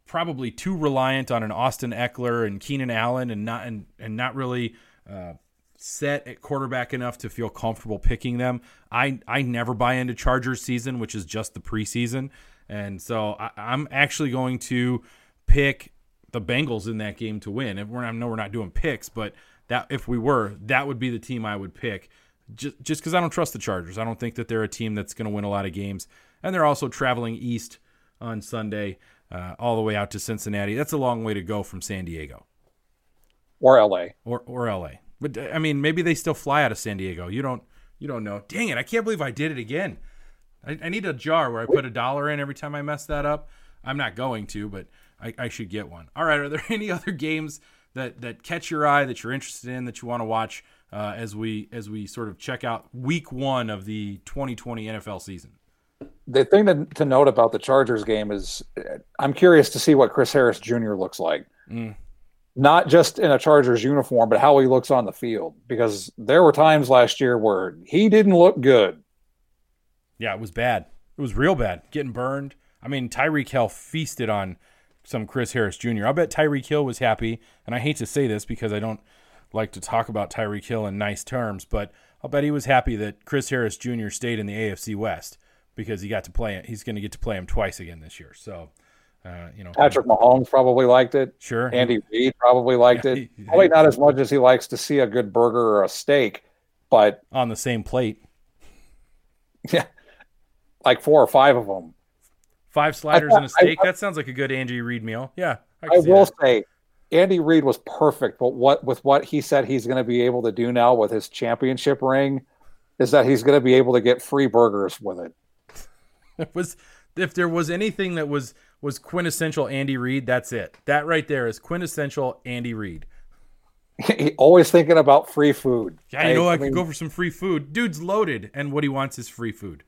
Speaker 3: probably too reliant on an Austin Ekeler and Keenan Allen and not and, and not really uh, set at quarterback enough to feel comfortable picking them. I I never buy into Chargers season, which is just the preseason, and so I, I'm actually going to pick the Bengals in that game to win. If we're I know we're not doing picks, but that if we were, that would be the team I would pick. Just just because I don't trust the Chargers. I don't think that they're a team that's going to win a lot of games, and they're also traveling east on Sunday, uh, all the way out to Cincinnati. That's a long way to go from San Diego
Speaker 2: or LA
Speaker 3: or or LA. But I mean, maybe they still fly out of San Diego. You don't you don't know. Dang it! I can't believe I did it again. I, I need a jar where I put a dollar in every time I mess that up. I'm not going to, but I, I should get one. All right. Are there any other games that that catch your eye that you're interested in that you want to watch uh, as we as we sort of check out Week One of the 2020 NFL season?
Speaker 2: The thing to, to note about the Chargers game is, I'm curious to see what Chris Harris Jr. looks like.
Speaker 3: Mm.
Speaker 2: Not just in a Chargers uniform, but how he looks on the field. Because there were times last year where he didn't look good.
Speaker 3: Yeah, it was bad. It was real bad. Getting burned. I mean, Tyreek Hill feasted on some Chris Harris Jr. I'll bet Tyreek Hill was happy, and I hate to say this because I don't like to talk about Tyreek Hill in nice terms, but I'll bet he was happy that Chris Harris Jr. stayed in the AFC West because he got to play. He's going to get to play him twice again this year. So, uh, you know,
Speaker 2: Patrick Mahomes probably liked it.
Speaker 3: Sure.
Speaker 2: Andy Reid probably liked
Speaker 3: Yeah,
Speaker 2: it.
Speaker 3: he-
Speaker 2: Probably not as much as he likes to see a good burger or a steak, but
Speaker 3: on the same plate,
Speaker 2: yeah, like four or five of them.
Speaker 3: five sliders and a steak. that sounds like a good Andy Reid meal. Yeah, I,
Speaker 2: I will
Speaker 3: that.
Speaker 2: say, Andy Reid was perfect, but what with what he said he's going to be able to do now with his championship ring is that he's going to be able to get free burgers with it.
Speaker 3: It was if there was anything that was was quintessential Andy Reid, that's it. That right there is quintessential Andy Reid.
Speaker 2: Always thinking about free food.
Speaker 3: Yeah, you know, I, could
Speaker 2: mean,
Speaker 3: go for some free food. Dude's loaded, and what he wants is free food.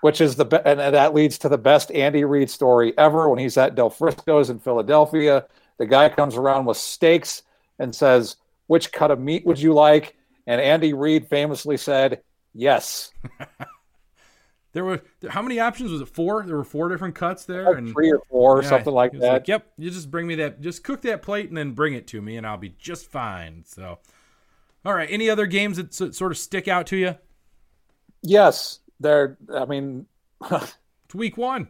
Speaker 2: which is the and that leads to the best Andy Reid story ever when he's at Del Frisco's in Philadelphia. The guy comes around with steaks and says, "Which cut of meat would you like?" And Andy Reid famously said, "Yes."
Speaker 3: There were how many options was it? Four. There were four different cuts there, and
Speaker 2: Three or four, or
Speaker 3: Yeah,
Speaker 2: something like that.
Speaker 3: yep, you just bring me that. Just cook that plate and then bring it to me, and I'll be just fine. So, all right. Any other games that sort of stick out to you?
Speaker 2: Yes, they're. I mean,
Speaker 3: It's week one.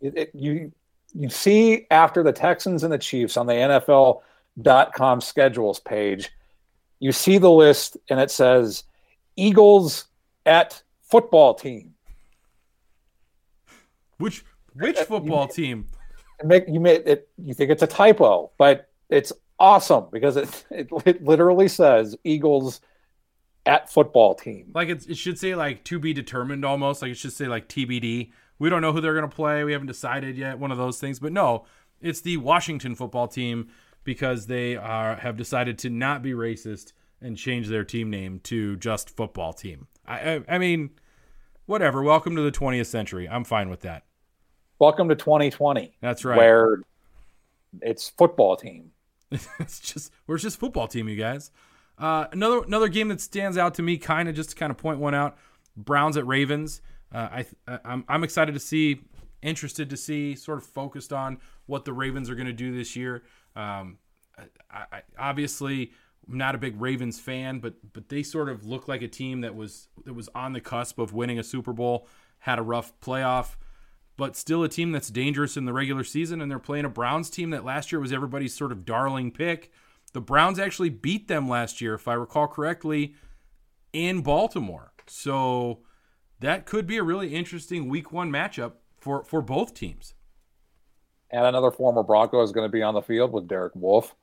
Speaker 2: it, it- you you see after the Texans and the Chiefs on the NFL.com schedules page, you see the list and it says Eagles at football team.
Speaker 3: Which which football
Speaker 2: you-
Speaker 3: team?
Speaker 2: Make you may it you think it's a typo, but it's awesome because it it, it literally says Eagles at football team.
Speaker 3: Like it's, it should say like to be determined almost. Like it should say like TBD. We don't know who they're going to play. We haven't decided yet. One of those things. But no, it's the Washington football team because they are have decided to not be racist and change their team name to just football team. I I, I mean, whatever. Welcome to the 20th century. I'm fine with that.
Speaker 2: Welcome to 2020.
Speaker 3: That's right.
Speaker 2: Where it's football team.
Speaker 3: it's just we're just football team, you guys. Uh, another another game that stands out to me, kind of just to kind of point one out. Browns at Ravens. Uh, I I'm, I'm excited to see, interested to see, sort of focused on what the Ravens are going to do this year. Um, I, I, obviously, I'm not a big Ravens fan, but but they sort of look like a team that was that was on the cusp of winning a Super Bowl, had a rough playoff, but still a team that's dangerous in the regular season. And they're playing a Browns team that last year was everybody's sort of darling pick. The Browns actually beat them last year, if I recall correctly, in Baltimore. So that could be a really interesting Week One matchup for for both teams.
Speaker 2: And another former Bronco is going to be on the field with Derek Wolfe.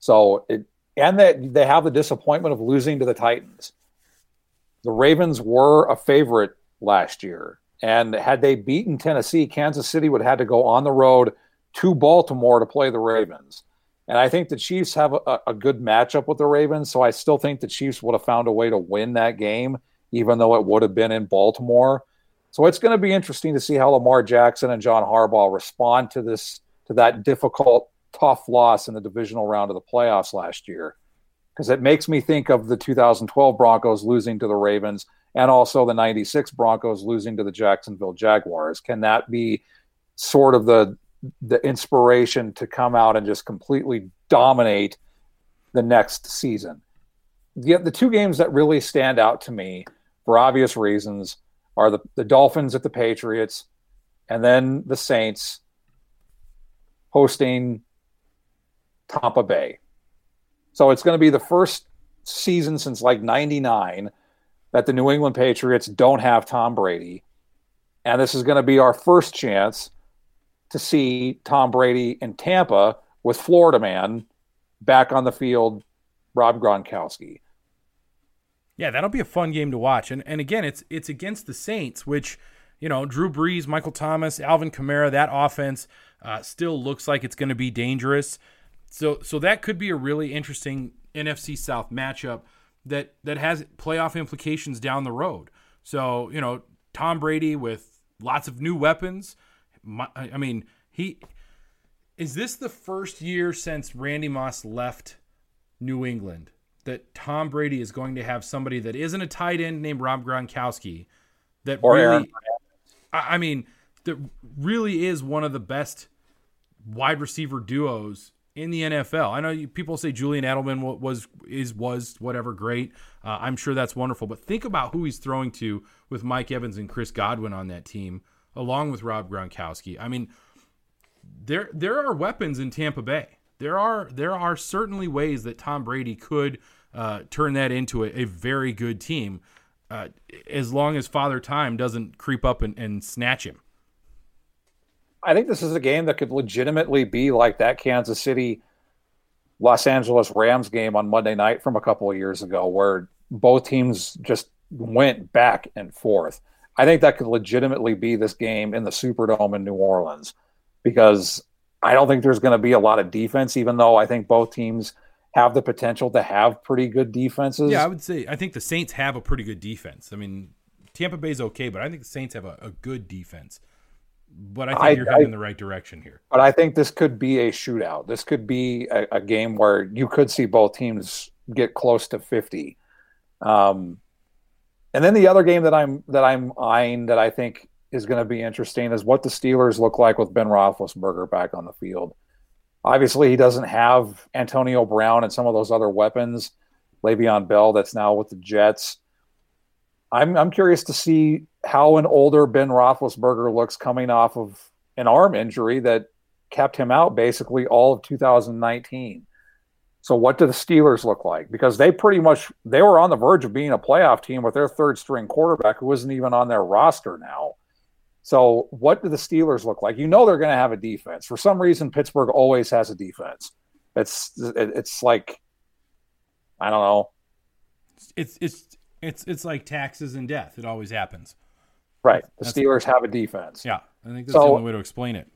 Speaker 2: So it and that they have the disappointment of losing to the Titans. The Ravens were a favorite last year, and had they beaten Tennessee, Kansas City would have had to go on the road to Baltimore to play the Ravens. And I think the Chiefs have a, a good matchup with the Ravens, so I still think the Chiefs would have found a way to win that game, even though it would have been in Baltimore. So it's going to be interesting to see how Lamar Jackson and John Harbaugh respond to this to that difficult tough loss in the divisional round of the playoffs last year because it makes me think of the 2012 Broncos losing to the Ravens and also the 96 Broncos losing to the Jacksonville Jaguars. Can that be sort of the the inspiration to come out and just completely dominate the next season? The, the two games that really stand out to me for obvious reasons are the, the Dolphins at the Patriots and then the Saints hosting Tampa Bay. So it's going to be the first season since like 99 that the New England Patriots don't have Tom Brady. And this is going to be our first chance to see Tom Brady in Tampa with Florida man back on the field, Rob Gronkowski.
Speaker 3: Yeah, that'll be a fun game to watch. And and again, it's it's against the Saints, which, you know, Drew Brees, Michael Thomas, Alvin Kamara, that offense uh, still looks like it's going to be dangerous. So so that could be a really interesting NFC South matchup that that has playoff implications down the road. So you know Tom Brady with lots of new weapons. I mean he is this the first year since Randy Moss left New England that Tom Brady is going to have somebody that isn't a tight end named Rob Gronkowski that or really Aaron. I mean that really is one of the best wide receiver duos in the NFL. I know people say Julian Edelman was is was whatever great. Uh, I'm sure that's wonderful, but think about who he's throwing to with Mike Evans and Chris Godwin on that team, along with Rob Gronkowski. I mean, there there are weapons in Tampa Bay. There are there are certainly ways that Tom Brady could uh, turn that into a, a very good team, uh, as long as Father Time doesn't creep up and, and snatch him.
Speaker 2: I think this is a game that could legitimately be like that Kansas City Los Angeles Rams game on Monday night from a couple of years ago, where both teams just went back and forth. I think that could legitimately be this game in the Superdome in New Orleans because I don't think there's going to be a lot of defense, even though I think both teams have the potential to have pretty good defenses.
Speaker 3: Yeah, I would say I think the Saints have a pretty good defense. I mean, Tampa Bay's okay, but I think the Saints have a, a good defense but I think I, you're heading I, in the right direction here.
Speaker 2: But I think this could be a shootout. This could be a, a game where you could see both teams get close to 50. Um, and then the other game that I'm that I'm eyeing that I think is going to be interesting is what the Steelers look like with Ben Roethlisberger back on the field. Obviously, he doesn't have Antonio Brown and some of those other weapons. Le'Veon Bell, that's now with the Jets. I'm I'm curious to see how an older Ben Roethlisberger looks coming off of an arm injury that kept him out basically all of 2019. So what do the Steelers look like? Because they pretty much they were on the verge of being a playoff team with their third string quarterback who isn't even on their roster now. So what do the Steelers look like? You know they're going to have a defense. For some reason Pittsburgh always has a defense. It's it's like I don't know.
Speaker 3: It's it's it's it's like taxes and death. It always happens.
Speaker 2: Right. The that's, Steelers have a defense.
Speaker 3: Yeah, I think that's so, the only way to explain it.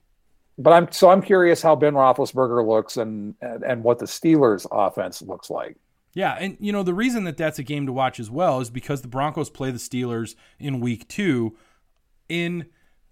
Speaker 2: But I'm so I'm curious how Ben Roethlisberger looks and, and and what the Steelers' offense looks like.
Speaker 3: Yeah, and you know the reason that that's a game to watch as well is because the Broncos play the Steelers in Week Two in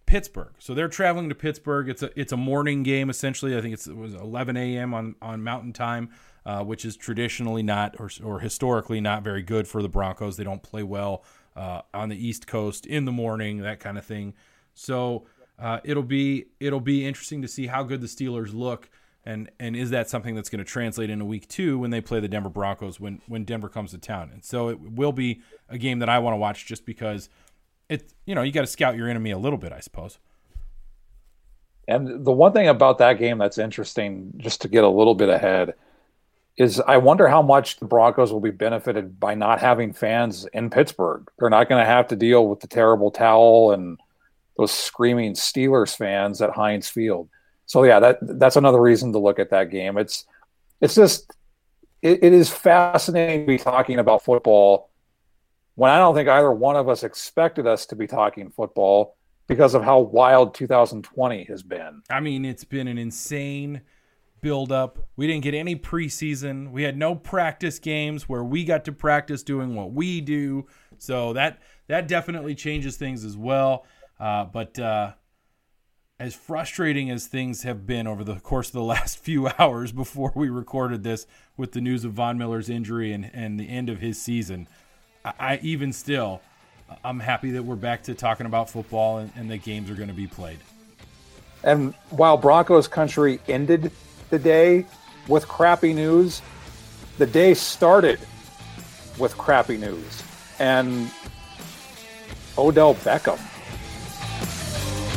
Speaker 3: Pittsburgh. So they're traveling to Pittsburgh. It's a it's a morning game essentially. I think it's, it was 11 a.m. on on Mountain Time uh, which is traditionally not or, or historically not very good for the Broncos. They don't play well uh, on the East Coast in the morning, that kind of thing. So uh, it'll be it'll be interesting to see how good the Steelers look, and and is that something that's going to translate into Week Two when they play the Denver Broncos when when Denver comes to town? And so it will be a game that I want to watch just because it you know you got to scout your enemy a little bit, I suppose.
Speaker 2: And the one thing about that game that's interesting, just to get a little bit ahead, is I wonder how much the Broncos will be benefited by not having fans in Pittsburgh. They're not going to have to deal with the terrible towel and those screaming Steelers fans at Heinz Field. So yeah, that that's another reason to look at that game. It's it's just it, it is fascinating to be talking about football when I don't think either one of us expected us to be talking football because of how wild 2020 has been.
Speaker 3: I mean, it's been an insane build up. We didn't get any preseason. We had no practice games where we got to practice doing what we do. So that that definitely changes things as well. Uh, but uh, as frustrating as things have been over the course of the last few hours before we recorded this with the news of Von Miller's injury and, and the end of his season, I, I even still I'm happy that we're back to talking about football and, and the games are going to be played.
Speaker 2: And while Broncos country ended the day with crappy news, the day started with crappy news. And Odell Beckham.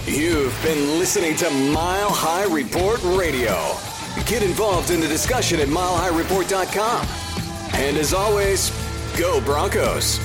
Speaker 1: You've been listening to Mile High Report Radio. Get involved in the discussion at milehighreport.com. And as always, go Broncos.